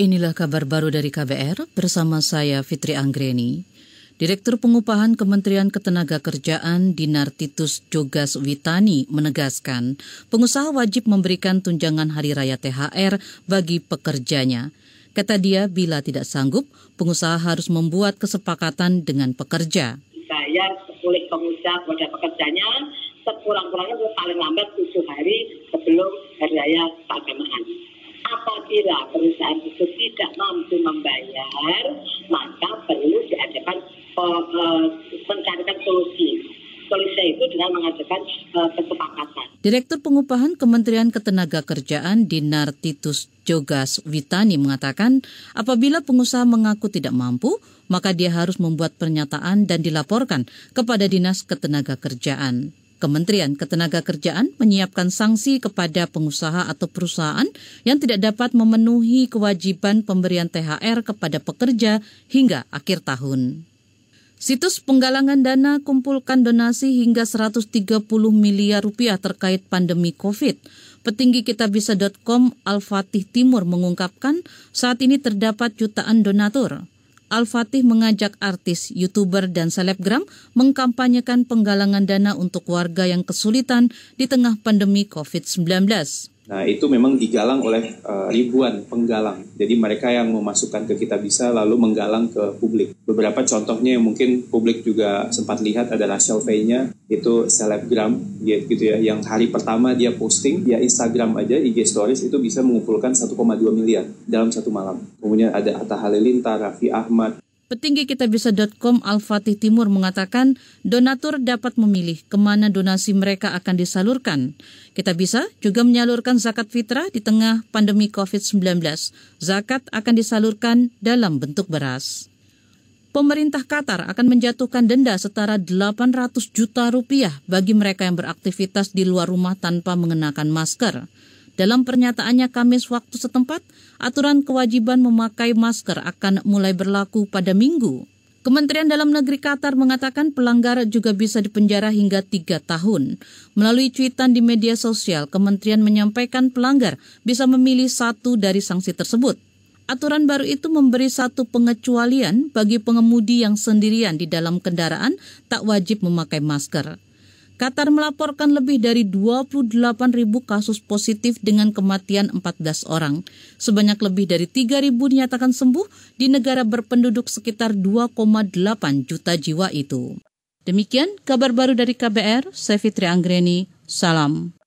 Inilah kabar baru dari KBR bersama saya Fitri Anggreni. Direktur Pengupahan Kementerian Ketenagakerjaan Dinar Titus Jogas Witani menegaskan, pengusaha wajib memberikan tunjangan hari raya THR bagi pekerjanya. Kata dia, bila tidak sanggup, pengusaha harus membuat kesepakatan dengan pekerja. Bayar oleh pengusaha kepada pekerjanya sekurang-kurangnya paling lambat tujuh hari sebelum hari raya keagamaan apabila perusahaan itu tidak mampu membayar, maka perlu diadakan uh, mencarikan solusi. Solusi itu dengan mengajukan uh, kesepakatan. Direktur Pengupahan Kementerian Ketenagakerjaan Dinar Titus Jogas Witani mengatakan, apabila pengusaha mengaku tidak mampu, maka dia harus membuat pernyataan dan dilaporkan kepada Dinas Ketenagakerjaan. Kementerian Ketenagakerjaan menyiapkan sanksi kepada pengusaha atau perusahaan yang tidak dapat memenuhi kewajiban pemberian THR kepada pekerja hingga akhir tahun. Situs penggalangan dana kumpulkan donasi hingga 130 miliar rupiah terkait pandemi COVID. Petinggi kitabisa.com Al-Fatih Timur mengungkapkan saat ini terdapat jutaan donatur. Al-Fatih mengajak artis, youtuber, dan selebgram mengkampanyekan penggalangan dana untuk warga yang kesulitan di tengah pandemi COVID-19. Nah, itu memang digalang oleh uh, ribuan penggalang. Jadi mereka yang memasukkan ke kita bisa lalu menggalang ke publik. Beberapa contohnya yang mungkin publik juga sempat lihat adalah surveinya itu selebgram gitu ya yang hari pertama dia posting dia Instagram aja IG stories itu bisa mengumpulkan 1,2 miliar dalam satu malam. Kemudian ada Atta Halilintar, Raffi Ahmad, Petinggi kitabisa.com Al-Fatih Timur mengatakan donatur dapat memilih ke mana donasi mereka akan disalurkan. Kita bisa juga menyalurkan zakat fitrah di tengah pandemi COVID-19. Zakat akan disalurkan dalam bentuk beras. Pemerintah Qatar akan menjatuhkan denda setara 800 juta rupiah bagi mereka yang beraktivitas di luar rumah tanpa mengenakan masker. Dalam pernyataannya Kamis waktu setempat, aturan kewajiban memakai masker akan mulai berlaku pada minggu. Kementerian Dalam Negeri Qatar mengatakan pelanggar juga bisa dipenjara hingga tiga tahun. Melalui cuitan di media sosial, kementerian menyampaikan pelanggar bisa memilih satu dari sanksi tersebut. Aturan baru itu memberi satu pengecualian bagi pengemudi yang sendirian di dalam kendaraan tak wajib memakai masker. Qatar melaporkan lebih dari 28 ribu kasus positif dengan kematian 14 orang. Sebanyak lebih dari 3 ribu dinyatakan sembuh di negara berpenduduk sekitar 2,8 juta jiwa itu. Demikian kabar baru dari KBR, saya Fitri Anggreni, salam.